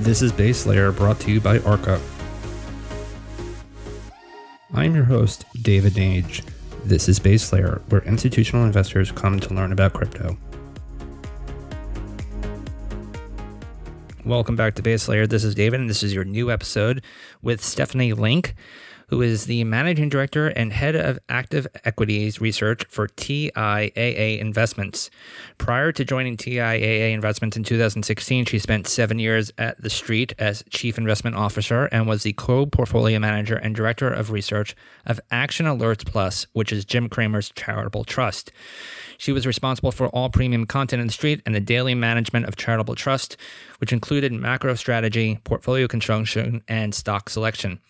This is Base Layer brought to you by Arca. I'm your host, David Nage. This is Base Layer, where institutional investors come to learn about crypto. Welcome back to Base Layer. This is David, and this is your new episode with Stephanie Link who is the managing director and head of active equities research for TIAA Investments. Prior to joining TIAA Investments in 2016, she spent seven years at The Street as chief investment officer and was the co portfolio manager and director of research of Action Alerts Plus, which is Jim Cramer's charitable trust. She was responsible for all premium content in the street and the daily management of Charitable Trust, which included macro strategy, portfolio construction, and stock selection.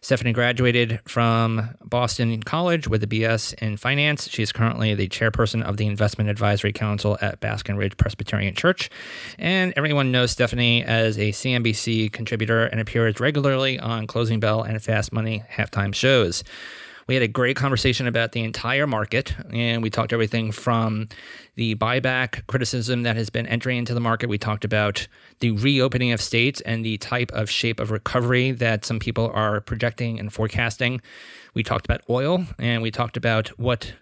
Stephanie graduated from Boston College with a BS in finance. She is currently the chairperson of the Investment Advisory Council at Basking Ridge Presbyterian Church. And everyone knows Stephanie as a CNBC contributor and appears regularly on Closing Bell and Fast Money halftime shows. We had a great conversation about the entire market, and we talked everything from the buyback criticism that has been entering into the market. We talked about the reopening of states and the type of shape of recovery that some people are projecting and forecasting. We talked about oil, and we talked about what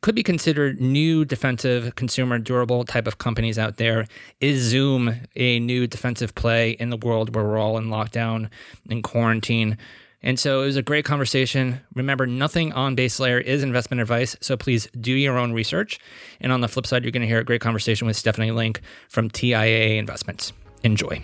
could be considered new defensive consumer durable type of companies out there. Is Zoom a new defensive play in the world where we're all in lockdown and quarantine? And so it was a great conversation. Remember, nothing on Base Layer is investment advice, so please do your own research. And on the flip side, you're going to hear a great conversation with Stephanie Link from TIAA Investments. Enjoy.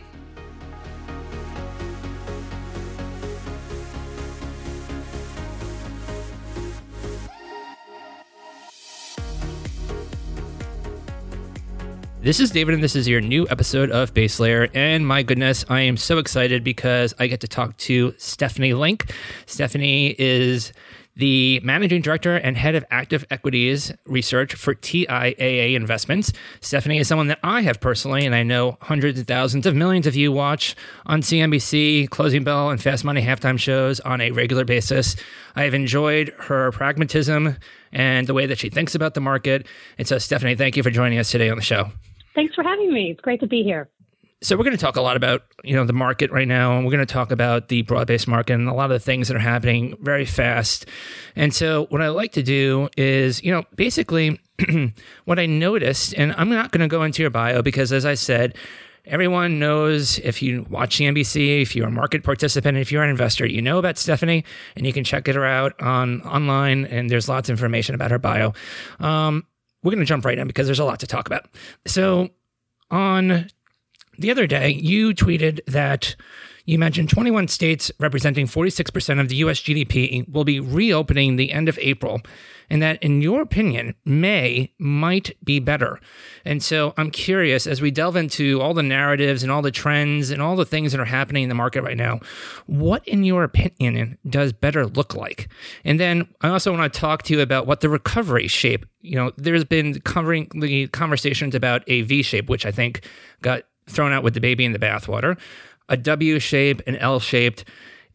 This is David, and this is your new episode of Base Layer. And my goodness, I am so excited because I get to talk to Stephanie Link. Stephanie is the managing director and head of active equities research for TIAA Investments. Stephanie is someone that I have personally, and I know hundreds of thousands of millions of you watch on CNBC, Closing Bell, and Fast Money halftime shows on a regular basis. I have enjoyed her pragmatism and the way that she thinks about the market. And so, Stephanie, thank you for joining us today on the show. Thanks for having me. It's great to be here. So we're going to talk a lot about you know the market right now, and we're going to talk about the broad-based market and a lot of the things that are happening very fast. And so what I like to do is you know basically what I noticed, and I'm not going to go into your bio because as I said. Everyone knows if you watch CNBC, if you're a market participant, if you're an investor, you know about Stephanie, and you can check her out on online. And there's lots of information about her bio. Um, we're going to jump right in because there's a lot to talk about. So, on the other day, you tweeted that you mentioned 21 states representing 46% of the US GDP will be reopening the end of April, and that, in your opinion, May might be better. And so I'm curious as we delve into all the narratives and all the trends and all the things that are happening in the market right now, what, in your opinion, does better look like? And then I also want to talk to you about what the recovery shape, you know, there's been covering the conversations about a V shape, which I think got thrown out with the baby in the bathwater a W shape, an L shaped.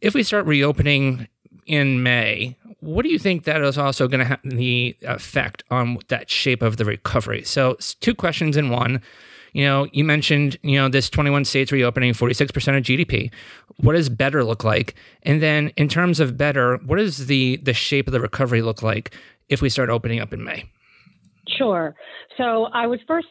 If we start reopening in May, what do you think that is also going to have the effect on that shape of the recovery? So, two questions in one. You know, you mentioned, you know, this 21 states reopening, 46% of GDP. What does better look like? And then in terms of better, what does the the shape of the recovery look like if we start opening up in May? Sure. So I was first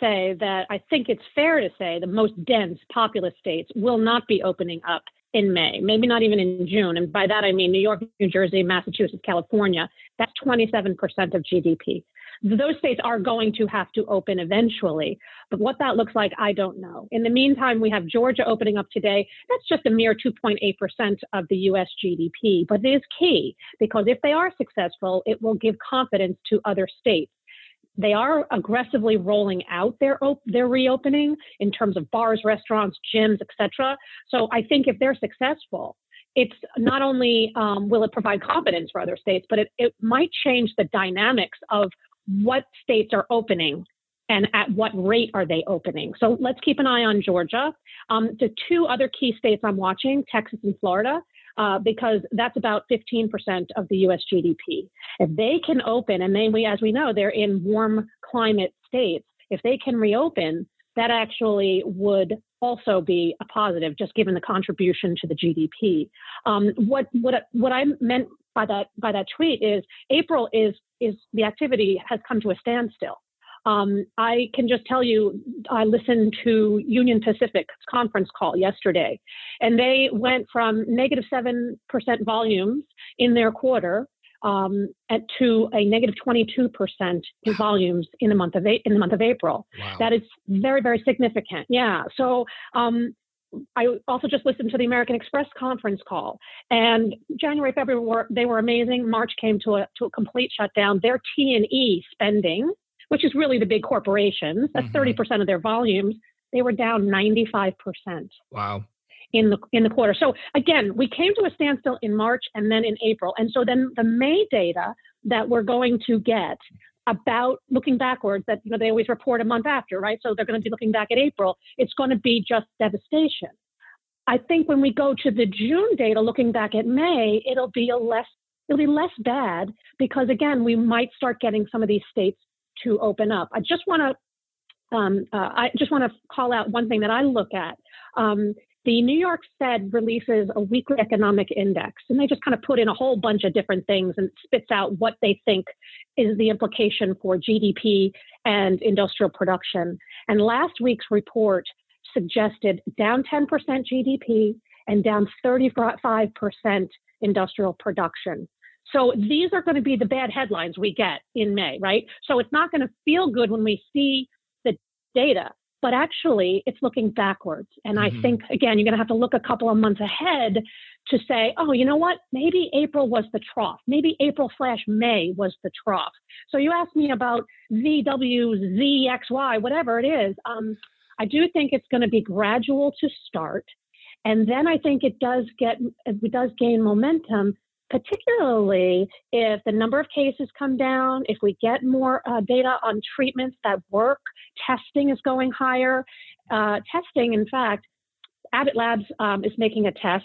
say that I think it's fair to say the most dense populous states will not be opening up in May, maybe not even in June. And by that I mean New York, New Jersey, Massachusetts, California. That's 27% of GDP. Those states are going to have to open eventually, but what that looks like, I don't know. In the meantime, we have Georgia opening up today. That's just a mere 2.8% of the US GDP, but it is key because if they are successful, it will give confidence to other states. They are aggressively rolling out their op- their reopening in terms of bars, restaurants, gyms, etc. So I think if they're successful, it's not only um, will it provide confidence for other states, but it, it might change the dynamics of what states are opening and at what rate are they opening. So let's keep an eye on Georgia. Um, the two other key states I'm watching, Texas and Florida, uh, because that's about 15% of the US GDP. If they can open, and then we, as we know, they're in warm climate states, if they can reopen, that actually would also be a positive, just given the contribution to the GDP. Um, what what what I meant by that by that tweet is April is is the activity has come to a standstill. Um, I can just tell you, I listened to Union Pacific's conference call yesterday, and they went from negative 7% volumes in their quarter um, at, to a negative 22% in volumes in the month of, in the month of April. Wow. That is very, very significant. Yeah. So um, I also just listened to the American Express conference call, and January, February were they were amazing. March came to a to a complete shutdown. Their T and E spending which is really the big corporations. That's mm-hmm. 30% of their volumes. They were down 95%. Wow. In the in the quarter. So again, we came to a standstill in March and then in April. And so then the May data that we're going to get about looking backwards that you know they always report a month after, right? So they're going to be looking back at April. It's going to be just devastation. I think when we go to the June data, looking back at May, it'll be a less it'll be less bad because again we might start getting some of these states to open up. I just want to um, uh, I just want to call out one thing that I look at. Um, the New York Fed releases a weekly economic index, and they just kind of put in a whole bunch of different things and spits out what they think is the implication for GDP and industrial production. And last week's report suggested down 10% GDP and down 35% industrial production. So these are going to be the bad headlines we get in May, right? So it's not going to feel good when we see the data, but actually it's looking backwards. And mm-hmm. I think, again, you're going to have to look a couple of months ahead to say, oh, you know what? Maybe April was the trough. Maybe April slash May was the trough. So you asked me about VW, ZXY, whatever it is. Um, I do think it's going to be gradual to start. And then I think it does get, it does gain momentum particularly if the number of cases come down, if we get more uh, data on treatments that work, testing is going higher. Uh, testing, in fact, Abbott Labs um, is making a test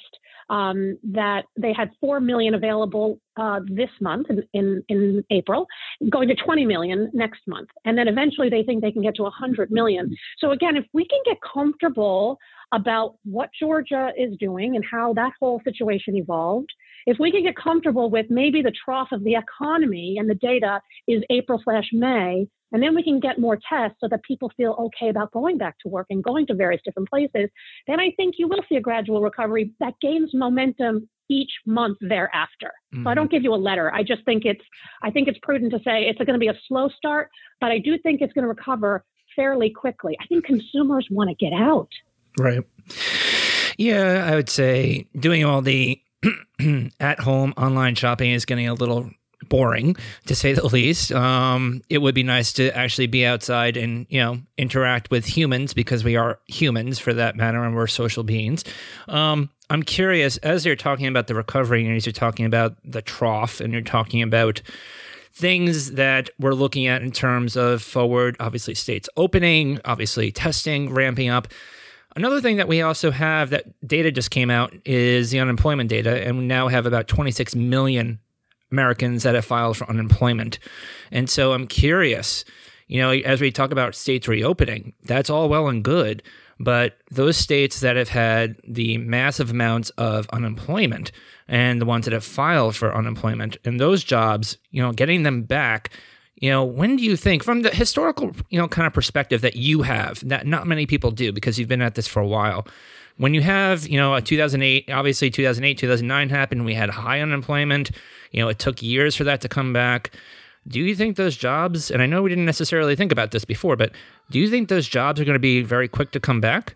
um, that they had 4 million available uh, this month in, in, in, April, going to 20 million next month. And then eventually they think they can get to 100 million. So, again, if we can get comfortable about what Georgia is doing and how that whole situation evolved, if we can get comfortable with maybe the trough of the economy and the data is April slash May, and then we can get more tests so that people feel okay about going back to work and going to various different places, then I think you will see a gradual recovery that gains momentum each month thereafter. Mm-hmm. So I mm-hmm. don't give you a letter. I just think it's I think it's prudent to say it's going to be a slow start, but I do think it's going to recover fairly quickly. I think consumers want to get out. Right. Yeah, I would say doing all the at home online shopping is getting a little boring to say the least. Um, it would be nice to actually be outside and you know interact with humans because we are humans for that matter, and we're social beings. Um, I'm curious as you're talking about the recovery and as you're talking about the trough and you're talking about things that we're looking at in terms of forward, obviously states opening, obviously testing, ramping up. Another thing that we also have that data just came out is the unemployment data, and we now have about 26 million Americans that have filed for unemployment. And so I'm curious, you know, as we talk about states reopening, that's all well and good, but those states that have had the massive amounts of unemployment and the ones that have filed for unemployment and those jobs, you know, getting them back you know, when do you think, from the historical, you know, kind of perspective that you have, that not many people do because you've been at this for a while, when you have, you know, a 2008, obviously 2008, 2009 happened, we had high unemployment, you know, it took years for that to come back. Do you think those jobs, and I know we didn't necessarily think about this before, but do you think those jobs are going to be very quick to come back?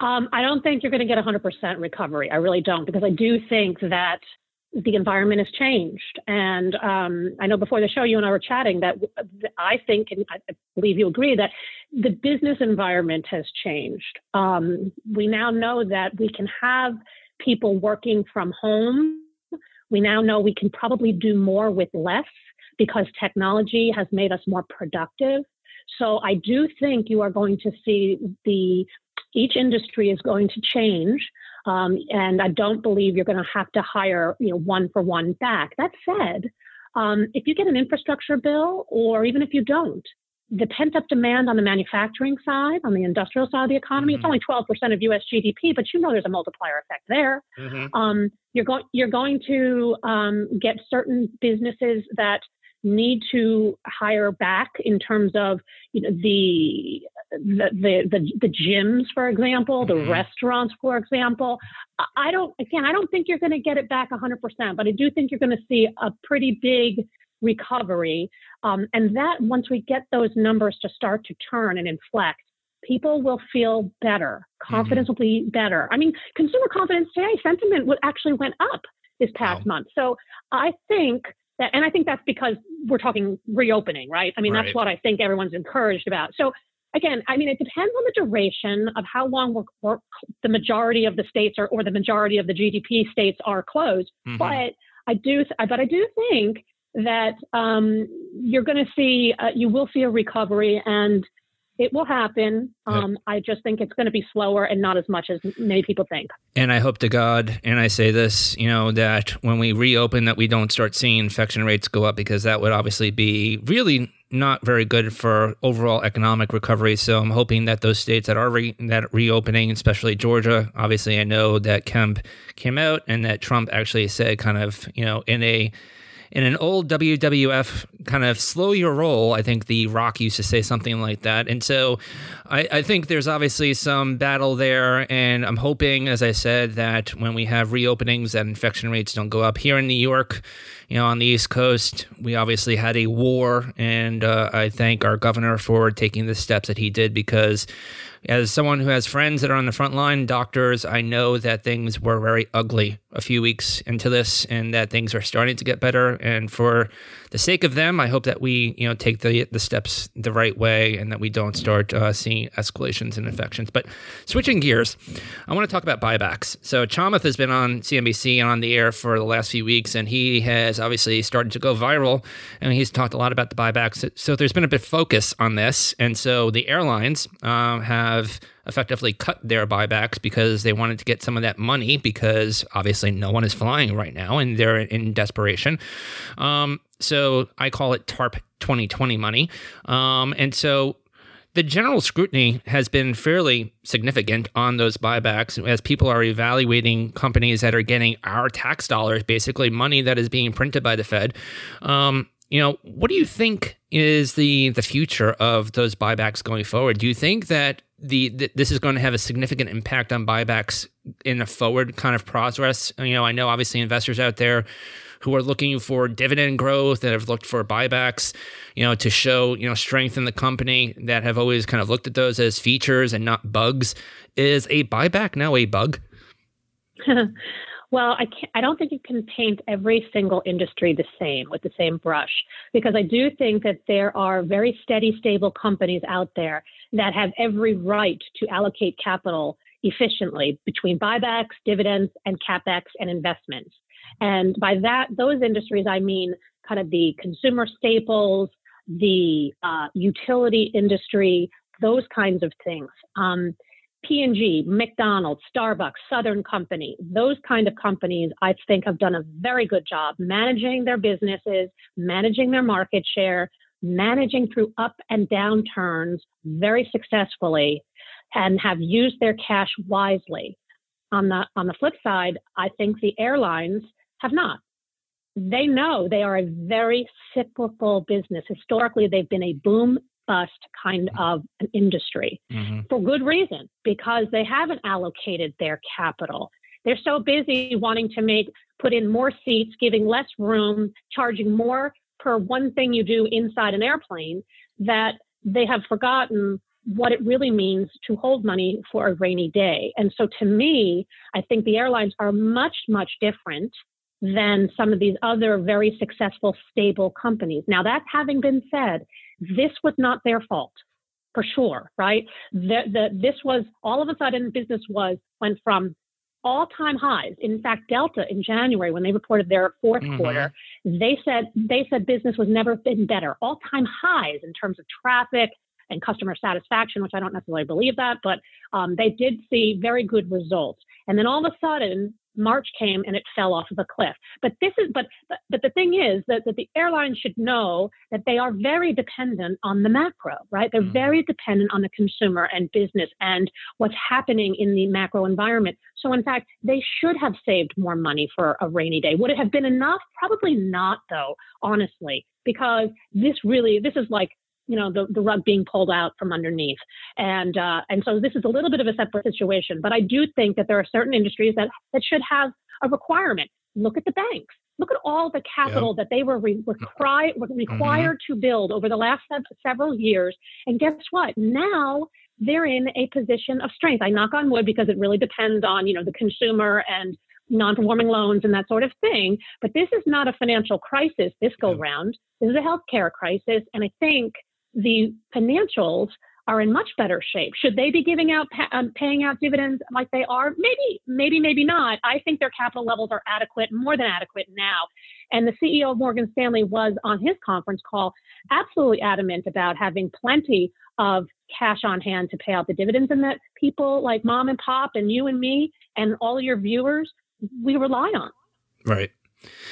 Um, I don't think you're going to get 100% recovery. I really don't, because I do think that the environment has changed. And um, I know before the show, you and I were chatting that I think, and I believe you agree, that the business environment has changed. Um, we now know that we can have people working from home. We now know we can probably do more with less because technology has made us more productive. So I do think you are going to see the each industry is going to change um, and I don't believe you're going to have to hire, you know, one for one back. That said, um, if you get an infrastructure bill, or even if you don't, the pent up demand on the manufacturing side, on the industrial side of the economy, mm-hmm. it's only 12% of US GDP, but you know there's a multiplier effect there. Mm-hmm. Um, you're, going, you're going to um, get certain businesses that need to hire back in terms of you know, the, the, the, the, the gyms, for example, the mm-hmm. restaurants, for example. I don't, again, I don't think you're going to get it back 100%, but I do think you're going to see a pretty big recovery. Um, and that once we get those numbers to start to turn and inflect, people will feel better. Confidence mm-hmm. will be better. I mean, consumer confidence today, sentiment actually went up this past wow. month. So I think that, and I think that's because we're talking reopening, right? I mean, right. that's what I think everyone's encouraged about. So again, I mean, it depends on the duration of how long we're, we're, the majority of the states are, or the majority of the GDP states are closed. Mm-hmm. But I do, but I do think that um, you're going to see, uh, you will see a recovery and it will happen. Um, yep. I just think it's going to be slower and not as much as many people think. And I hope to God, and I say this, you know, that when we reopen, that we don't start seeing infection rates go up because that would obviously be really not very good for overall economic recovery. So I'm hoping that those states that are re- that reopening, especially Georgia, obviously I know that Kemp came out and that Trump actually said, kind of, you know, in a in an old WWF kind of slow your roll, I think The Rock used to say something like that. And so I, I, think there's obviously some battle there. And I'm hoping, as I said, that when we have reopenings, that infection rates don't go up. Here in New York, you know, on the East Coast, we obviously had a war. And uh, I thank our governor for taking the steps that he did because as someone who has friends that are on the front line, doctors, I know that things were very ugly a few weeks into this and that things are starting to get better. And for the sake of them, I hope that we, you know, take the the steps the right way and that we don't start uh, seeing escalations and infections. But switching gears, I want to talk about buybacks. So Chamath has been on CNBC and on the air for the last few weeks, and he has obviously started to go viral, and he's talked a lot about the buybacks. So there's been a bit of focus on this, and so the airlines uh, have effectively cut their buybacks because they wanted to get some of that money because obviously no one is flying right now and they're in desperation. Um, so I call it TARP 2020 money. Um, and so the general scrutiny has been fairly significant on those buybacks as people are evaluating companies that are getting our tax dollars, basically money that is being printed by the Fed. Um, you know, what do you think is the the future of those buybacks going forward? Do you think that the, the, this is going to have a significant impact on buybacks in a forward kind of progress. You know, I know obviously investors out there who are looking for dividend growth and have looked for buybacks, you know, to show, you know, strength in the company that have always kind of looked at those as features and not bugs. Is a buyback now a bug? Well, I can't, I don't think you can paint every single industry the same with the same brush because I do think that there are very steady, stable companies out there that have every right to allocate capital efficiently between buybacks, dividends, and capex and investments. And by that, those industries, I mean kind of the consumer staples, the uh, utility industry, those kinds of things. Um, P&G, McDonald's, Starbucks, Southern Company, those kind of companies I think have done a very good job managing their businesses, managing their market share, managing through up and down turns very successfully and have used their cash wisely. On the on the flip side, I think the airlines have not. They know they are a very cyclical business. Historically, they've been a boom bust kind of an industry mm-hmm. for good reason because they haven't allocated their capital. They're so busy wanting to make put in more seats, giving less room, charging more per one thing you do inside an airplane that they have forgotten what it really means to hold money for a rainy day. And so to me, I think the airlines are much, much different than some of these other very successful, stable companies. Now, that having been said, this was not their fault for sure, right? The, the, this was all of a sudden business was went from all time highs. In fact, Delta in January, when they reported their 4th mm-hmm. quarter, they said they said business was never been better. All time highs in terms of traffic and customer satisfaction, which I don't necessarily believe that, but um, they did see very good results. And then all of a sudden, March came and it fell off of a cliff. But this is but but, but the thing is that, that the airlines should know that they are very dependent on the macro, right? They're mm-hmm. very dependent on the consumer and business and what's happening in the macro environment. So in fact, they should have saved more money for a rainy day. Would it have been enough? Probably not though, honestly, because this really this is like you know the, the rug being pulled out from underneath and uh, and so this is a little bit of a separate situation but i do think that there are certain industries that that should have a requirement look at the banks look at all the capital yep. that they were re- required mm-hmm. required mm-hmm. to build over the last several years and guess what now they're in a position of strength i knock on wood because it really depends on you know the consumer and non-performing loans and that sort of thing. But this is not a financial crisis this go round. This is a healthcare crisis, and I think the financials are in much better shape. Should they be giving out, um, paying out dividends like they are? Maybe, maybe, maybe not. I think their capital levels are adequate, more than adequate now. And the CEO of Morgan Stanley was on his conference call absolutely adamant about having plenty of cash on hand to pay out the dividends, and that people like mom and pop and you and me and all your viewers we rely on. Right.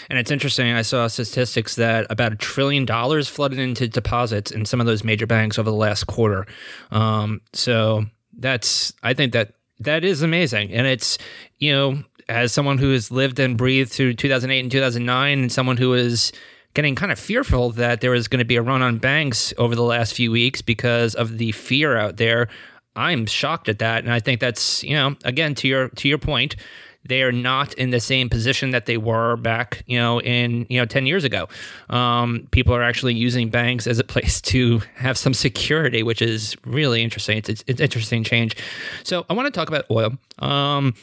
And it's interesting. I saw statistics that about a trillion dollars flooded into deposits in some of those major banks over the last quarter. Um, so that's, I think that that is amazing. And it's, you know, as someone who has lived and breathed through 2008 and 2009, and someone who is getting kind of fearful that there is going to be a run on banks over the last few weeks because of the fear out there. I'm shocked at that, and I think that's you know again to your to your point they are not in the same position that they were back, you know, in you know ten years ago. Um, people are actually using banks as a place to have some security, which is really interesting. It's, it's, it's interesting change. So I want to talk about oil. Um,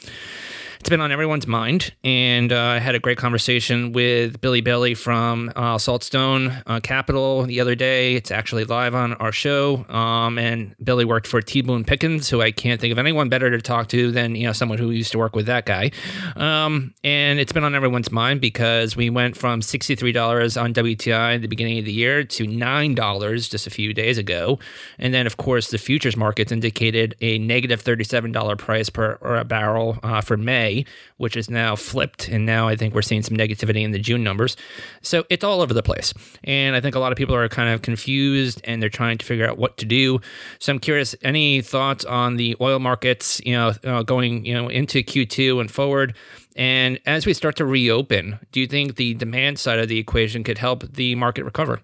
it's been on everyone's mind. And uh, I had a great conversation with Billy Bailey from uh, Saltstone uh, Capital the other day. It's actually live on our show. Um, and Billy worked for T. Boone Pickens, who I can't think of anyone better to talk to than you know someone who used to work with that guy. Um, and it's been on everyone's mind because we went from $63 on WTI at the beginning of the year to $9 just a few days ago. And then, of course, the futures markets indicated a negative $37 price per or a barrel uh, for May which is now flipped. And now I think we're seeing some negativity in the June numbers. So it's all over the place. And I think a lot of people are kind of confused and they're trying to figure out what to do. So I'm curious, any thoughts on the oil markets, you know, uh, going, you know, into Q2 and forward? And as we start to reopen, do you think the demand side of the equation could help the market recover?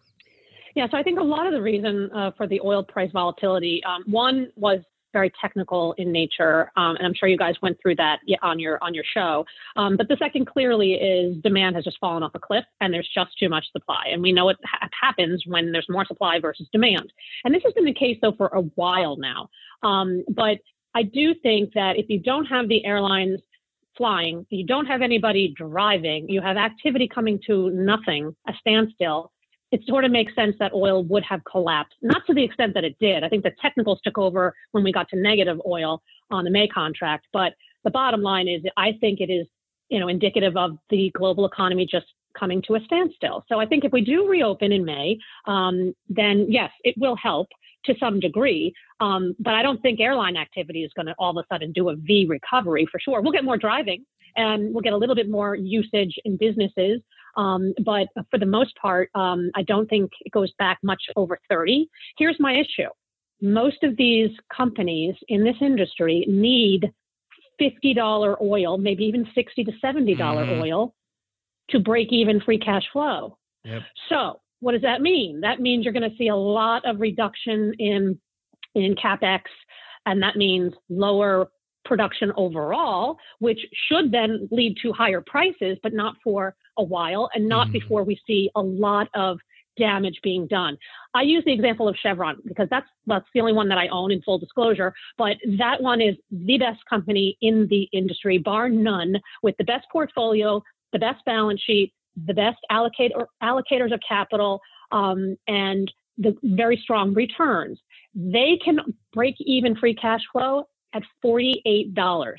Yeah, so I think a lot of the reason uh, for the oil price volatility, um, one was very technical in nature, um, and I'm sure you guys went through that on your on your show. Um, but the second clearly is demand has just fallen off a cliff, and there's just too much supply, and we know what ha- happens when there's more supply versus demand. And this has been the case though for a while now. Um, but I do think that if you don't have the airlines flying, you don't have anybody driving, you have activity coming to nothing, a standstill it sort of makes sense that oil would have collapsed, not to the extent that it did. I think the technicals took over when we got to negative oil on the May contract. But the bottom line is, I think it is, you know, indicative of the global economy just coming to a standstill. So I think if we do reopen in May, um, then yes, it will help to some degree. Um, but I don't think airline activity is going to all of a sudden do a V recovery for sure. We'll get more driving and we'll get a little bit more usage in businesses. Um, but for the most part, um, I don't think it goes back much over 30. Here's my issue most of these companies in this industry need $50 oil, maybe even 60 to $70 mm-hmm. oil to break even free cash flow. Yep. So, what does that mean? That means you're going to see a lot of reduction in in capex, and that means lower production overall, which should then lead to higher prices, but not for a while and not mm. before we see a lot of damage being done. I use the example of Chevron because that's that's the only one that I own in full disclosure, but that one is the best company in the industry bar none with the best portfolio, the best balance sheet, the best allocator allocators of capital um, and the very strong returns. They can break even free cash flow at $48.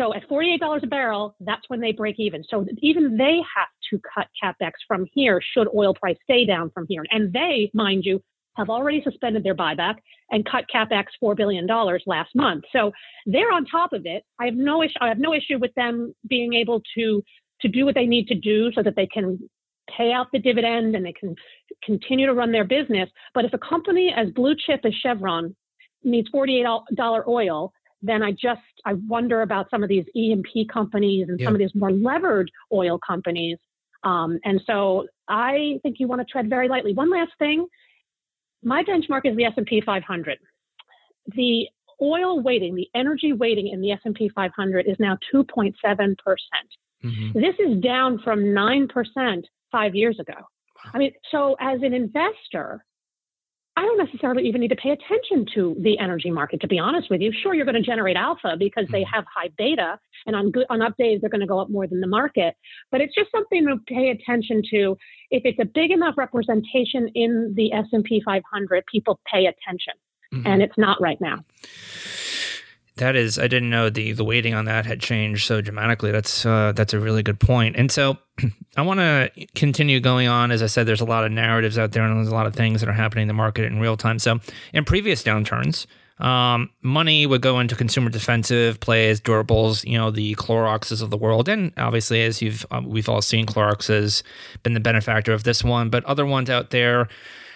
So at $48 a barrel, that's when they break even. So even they have to cut capex from here should oil price stay down from here. And they, mind you, have already suspended their buyback and cut capex four billion dollars last month. So they're on top of it. I have no issue. I have no issue with them being able to to do what they need to do so that they can pay out the dividend and they can continue to run their business. But if a company as blue chip as Chevron needs forty eight dollar oil, then I just I wonder about some of these E&P companies and some of these more levered oil companies. Um, and so I think you want to tread very lightly. One last thing my benchmark is the S&P 500. The oil weighting, the energy weighting in the S&P 500 is now 2.7%. Mm-hmm. This is down from 9% 5 years ago. I mean, so as an investor, I don't necessarily even need to pay attention to the energy market, to be honest with you. Sure, you're going to generate alpha because they mm-hmm. have high beta, and on good on up days they're going to go up more than the market. But it's just something to pay attention to. If it's a big enough representation in the S and P 500, people pay attention, mm-hmm. and it's not right now. That is, I didn't know the the weighting on that had changed so dramatically. That's uh, that's a really good point. And so, I want to continue going on. As I said, there's a lot of narratives out there, and there's a lot of things that are happening in the market in real time. So, in previous downturns, um, money would go into consumer defensive plays, durables, you know, the Cloroxes of the world, and obviously, as you've um, we've all seen, Clorox has been the benefactor of this one, but other ones out there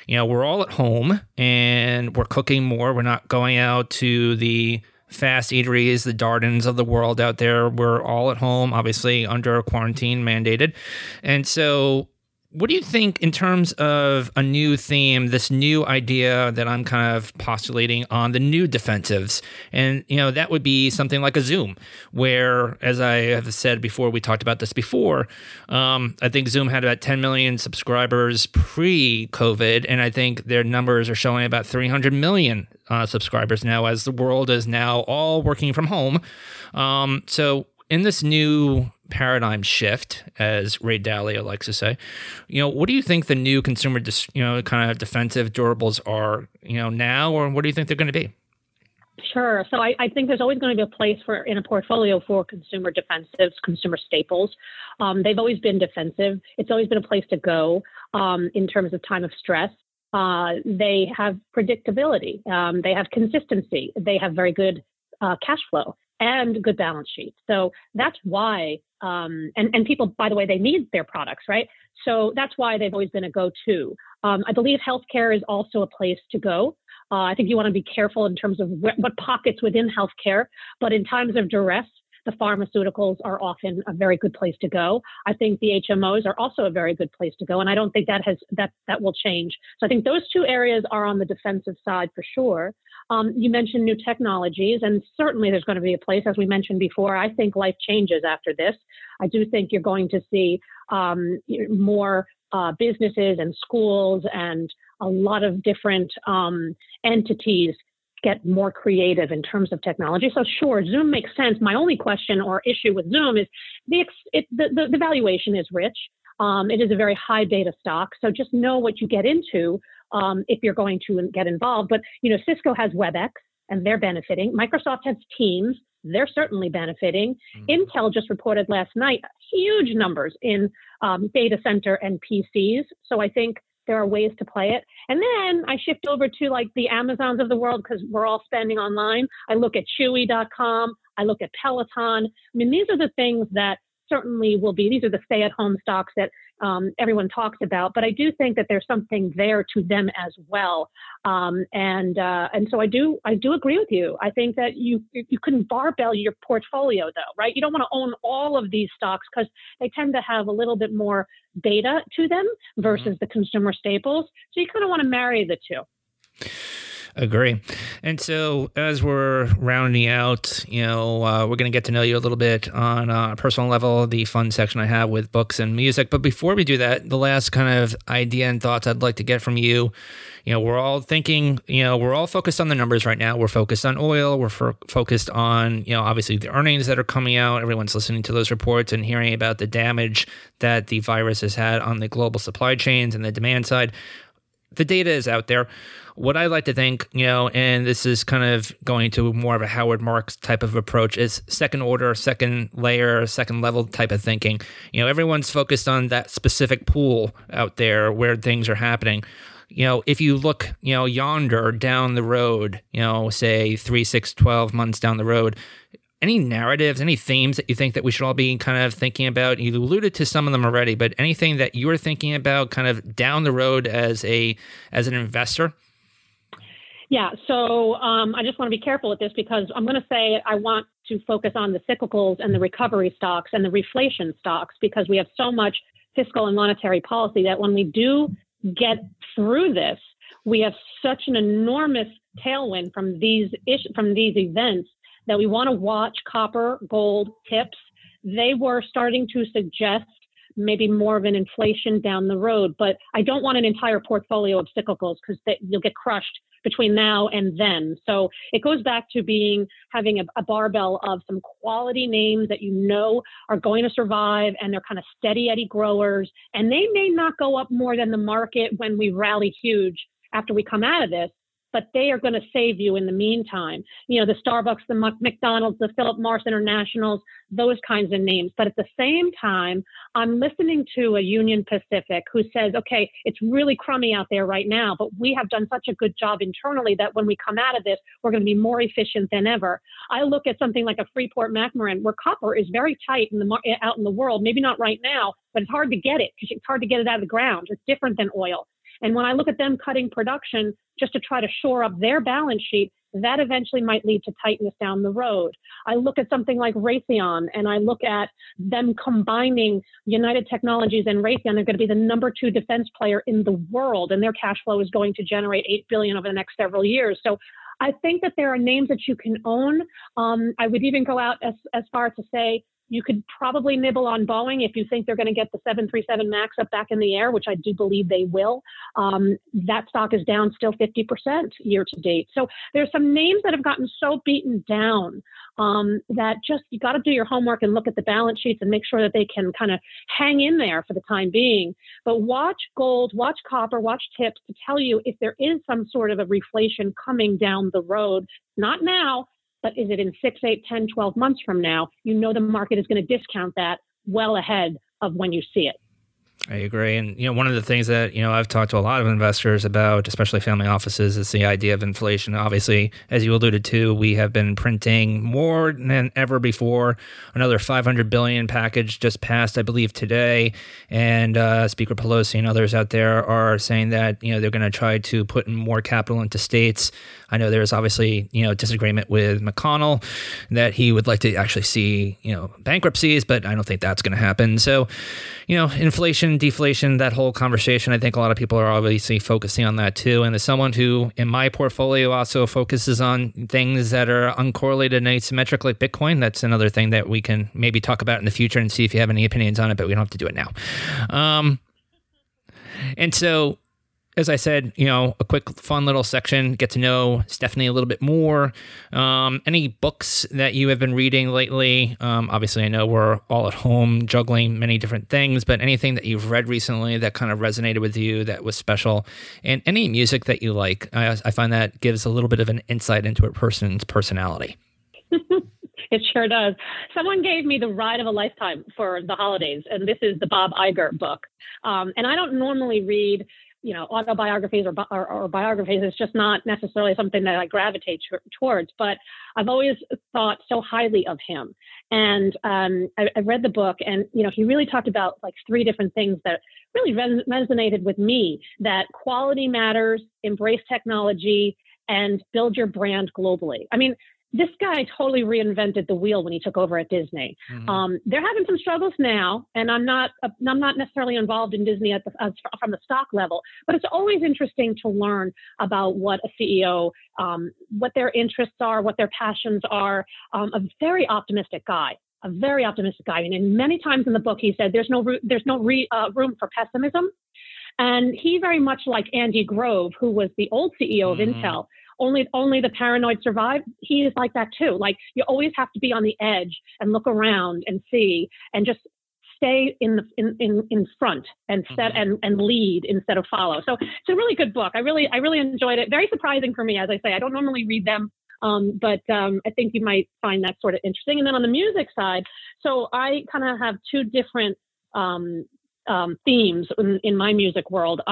you know, we're all at home and we're cooking more. We're not going out to the fast eateries, the Dardens of the world out there. We're all at home, obviously under quarantine mandated. And so what do you think in terms of a new theme, this new idea that I'm kind of postulating on the new defensives? And, you know, that would be something like a Zoom, where, as I have said before, we talked about this before. Um, I think Zoom had about 10 million subscribers pre COVID, and I think their numbers are showing about 300 million uh, subscribers now as the world is now all working from home. Um, so, in this new paradigm shift, as Ray Dalio likes to say. You know, what do you think the new consumer, dis, you know, kind of defensive durables are, you know, now, or what do you think they're going to be? Sure. So I, I, think there's always going to be a place for in a portfolio for consumer defensives, consumer staples. Um, they've always been defensive. It's always been a place to go um, in terms of time of stress. Uh, they have predictability. Um, they have consistency. They have very good uh, cash flow and good balance sheets. So that's why, um, and, and people, by the way, they need their products, right? So that's why they've always been a go to. Um, I believe healthcare is also a place to go. Uh, I think you want to be careful in terms of wh- what pockets within healthcare, but in times of duress, the pharmaceuticals are often a very good place to go. I think the HMOs are also a very good place to go, and I don't think that has that that will change. So I think those two areas are on the defensive side for sure. Um, you mentioned new technologies, and certainly there's going to be a place, as we mentioned before. I think life changes after this. I do think you're going to see um, more uh, businesses and schools and a lot of different um, entities get more creative in terms of technology. So sure, Zoom makes sense. My only question or issue with Zoom is the it, the, the, the, valuation is rich. Um, it is a very high beta stock. So just know what you get into um, if you're going to get involved. But you know, Cisco has WebEx and they're benefiting. Microsoft has Teams. They're certainly benefiting. Mm. Intel just reported last night huge numbers in um, data center and PCs. So I think there are ways to play it. And then I shift over to like the Amazons of the world because we're all spending online. I look at Chewy.com. I look at Peloton. I mean, these are the things that certainly will be, these are the stay at home stocks that um, everyone talks about, but I do think that there's something there to them as well. Um, and uh, and so I do I do agree with you. I think that you you can barbell your portfolio though, right? You don't want to own all of these stocks because they tend to have a little bit more beta to them versus mm-hmm. the consumer staples. So you kind of want to marry the two. Agree. And so, as we're rounding out, you know, uh, we're going to get to know you a little bit on a personal level, the fun section I have with books and music. But before we do that, the last kind of idea and thoughts I'd like to get from you you know, we're all thinking, you know, we're all focused on the numbers right now. We're focused on oil. We're fo- focused on, you know, obviously the earnings that are coming out. Everyone's listening to those reports and hearing about the damage that the virus has had on the global supply chains and the demand side. The data is out there what I like to think, you know, and this is kind of going to more of a Howard Marks type of approach, is second order, second layer, second level type of thinking. You know, everyone's focused on that specific pool out there where things are happening. you know, if you look, you know, yonder down the road, you know, say three, six, 12 months down the road, any narratives, any themes that you think that we should all be kind of thinking about? You alluded to some of them already, but anything that you're thinking about kind of down the road as a as an investor? Yeah, so um, I just want to be careful with this because I'm going to say I want to focus on the cyclicals and the recovery stocks and the reflation stocks because we have so much fiscal and monetary policy that when we do get through this, we have such an enormous tailwind from these ish- from these events that we want to watch copper, gold, tips. They were starting to suggest maybe more of an inflation down the road, but I don't want an entire portfolio of cyclicals because you'll get crushed between now and then. So it goes back to being having a, a, barbell of some quality names that you know are going to survive and they're kind of steady Eddie growers. And they may not go up more than the market when we rally huge after we come out of this but they are going to save you in the meantime. You know, the Starbucks, the McDonald's, the Philip Morris Internationals, those kinds of names. But at the same time, I'm listening to a Union Pacific who says, okay, it's really crummy out there right now, but we have done such a good job internally that when we come out of this, we're going to be more efficient than ever. I look at something like a Freeport McMoRan where copper is very tight in the out in the world, maybe not right now, but it's hard to get it because it's hard to get it out of the ground. It's different than oil. And when I look at them cutting production just to try to shore up their balance sheet, that eventually might lead to tightness down the road. I look at something like Raytheon and I look at them combining United Technologies and Raytheon. They're going to be the number two defense player in the world, and their cash flow is going to generate eight billion over the next several years. So I think that there are names that you can own. Um, I would even go out as, as far as to say you could probably nibble on Boeing if you think they're going to get the 737 MAX up back in the air, which I do believe they will. Um, that stock is down still 50% year to date. So there's some names that have gotten so beaten down um, that just you got to do your homework and look at the balance sheets and make sure that they can kind of hang in there for the time being. But watch gold, watch copper, watch tips to tell you if there is some sort of a reflation coming down the road. Not now, but is it in six, eight, 10, 12 months from now? You know the market is going to discount that well ahead of when you see it. I agree. And, you know, one of the things that, you know, I've talked to a lot of investors about, especially family offices, is the idea of inflation. Obviously, as you alluded to, we have been printing more than ever before. Another 500 billion package just passed, I believe, today. And uh, Speaker Pelosi and others out there are saying that, you know, they're going to try to put more capital into states. I know there's obviously, you know, disagreement with McConnell that he would like to actually see, you know, bankruptcies, but I don't think that's going to happen. So, you know, inflation, deflation, that whole conversation, I think a lot of people are obviously focusing on that too. And as someone who in my portfolio also focuses on things that are uncorrelated and asymmetric like Bitcoin, that's another thing that we can maybe talk about in the future and see if you have any opinions on it, but we don't have to do it now. Um, and so as I said, you know, a quick, fun little section, get to know Stephanie a little bit more. Um, any books that you have been reading lately? Um, obviously, I know we're all at home juggling many different things, but anything that you've read recently that kind of resonated with you that was special, and any music that you like, I, I find that gives a little bit of an insight into a person's personality. It sure does. Someone gave me the ride of a lifetime for the holidays, and this is the Bob Iger book. Um, and I don't normally read you know autobiographies or, or, or, biographies is just not necessarily something that I gravitate t- towards. But I've always thought so highly of him, and um, I, I, read the book, and you know he really talked about like three different things that really res- resonated with me: that quality matters, embrace technology, and build your brand globally. I mean, this guy totally reinvented the wheel when he took over at Disney. Mm-hmm. Um, they're having some struggles now, and I'm not uh, I'm not necessarily involved in Disney at the, as, from the stock level, but it's always interesting to learn about what a CEO, um, what their interests are, what their passions are. Um, a very optimistic guy, a very optimistic guy, and many times in the book he said there's no there's no re, uh, room for pessimism. And he very much like Andy Grove, who was the old CEO of mm-hmm. Intel, only only the paranoid survive. He is like that too. Like you always have to be on the edge and look around and see and just stay in the in in, in front and set mm-hmm. and and lead instead of follow. So it's a really good book. I really I really enjoyed it. Very surprising for me, as I say. I don't normally read them. Um, but um, I think you might find that sort of interesting. And then on the music side, so I kind of have two different um, um, themes in, in, my music world.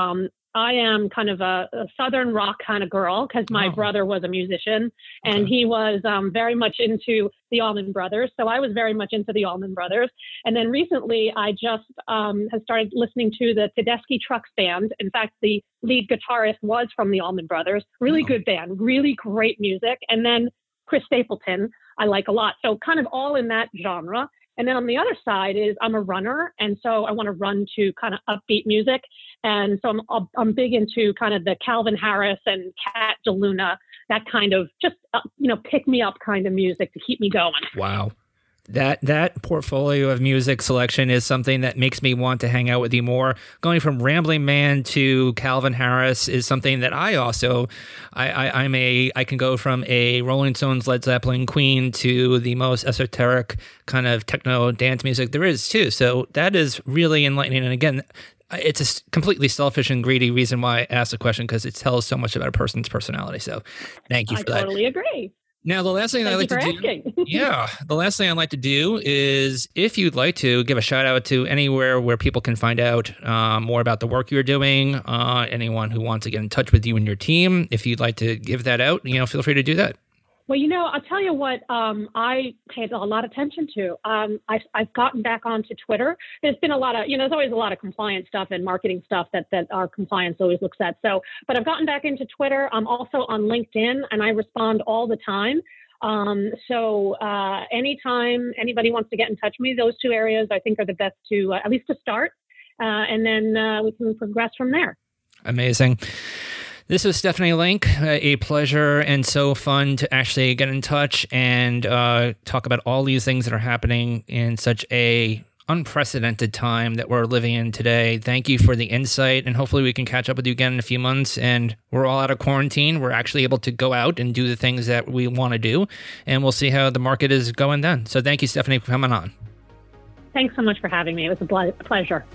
I am kind of a, a southern rock kind of girl because my Oh. brother was a musician and Okay. he was um, very much into the Allman Brothers. So I was very much into the Allman Brothers. And then recently, I just um, have started listening to the Tedeschi Trucks Band. In fact, the lead guitarist was from the Allman Brothers. Really Oh. good band, really great music. And then Chris Stapleton, I like a lot. So kind of all in that genre. And then on the other side is I'm a runner, and so I want to run to kind of upbeat music, and so I'm I'm big into kind of the Calvin Harris and Kat DeLuna, that kind of just uh, you know pick me up kind of music to keep me going. Wow. That that portfolio of music selection is something that makes me want to hang out with you more. Going from Rambling Man to Calvin Harris is something that I also I, I I'm a I can go from a Rolling Stones, Led Zeppelin, Queen to the most esoteric kind of techno dance music there is too. So that is really enlightening. And again, it's a completely selfish and greedy reason why I asked the question because it tells so much about a person's personality. So thank you I for that. totally agree. Now, the last thing I like to for do yeah. The last thing I'd like to do is if you'd like to give a shout out to anywhere where people can find out uh, more about the work you're doing, uh, anyone who wants to get in touch with you and your team, if you'd like to give that out, you know, feel free to do that. Well, you know, I'll tell you what um, I paid a lot of attention to. Um, I, I've gotten back onto Twitter. There's been a lot of, you know, there's always a lot of compliance stuff and marketing stuff that, that our compliance always looks at. So, but I've gotten back into Twitter. I'm also on LinkedIn and I respond all the time. Um, so uh, anytime anybody wants to get in touch with me, those two areas I think are the best to, uh, at least to start. Uh, and then uh, we can progress from there. Amazing. This was Stephanie Link. Uh, a pleasure and so fun to actually get in touch and uh, talk about all these things that are happening in such a unprecedented time that we're living in today. Thank you for the insight, and hopefully we can catch up with you again in a few months. And we're all out of quarantine. We're actually able to go out and do the things that we want to do, and we'll see how the market is going then. So thank you, Stephanie, for coming on. Thanks so much for having me. It was a pleasure.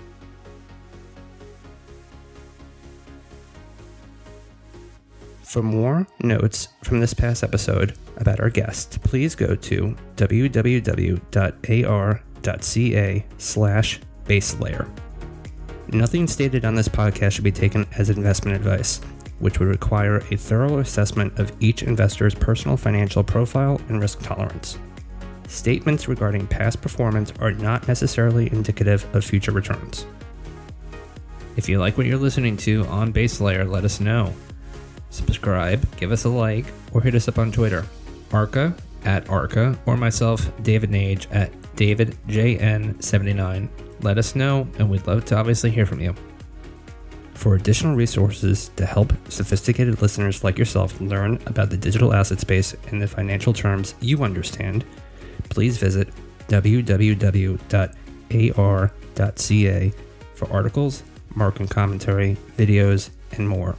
For more notes from this past episode about our guest, please go to www.ar.ca slash base layer. Nothing stated on this podcast should be taken as investment advice, which would require a thorough assessment of each investor's personal financial profile and risk tolerance. Statements regarding past performance are not necessarily indicative of future returns. If you like what you're listening to on Base Layer, let us know subscribe, give us a like, or hit us up on Twitter. Arca at Arca, or myself, David Nage at DavidJN79. Let us know, and we'd love to obviously hear from you. For additional resources to help sophisticated listeners like yourself learn about the digital asset space in the financial terms you understand, please visit www.ar.ca for articles, market commentary, videos, and more.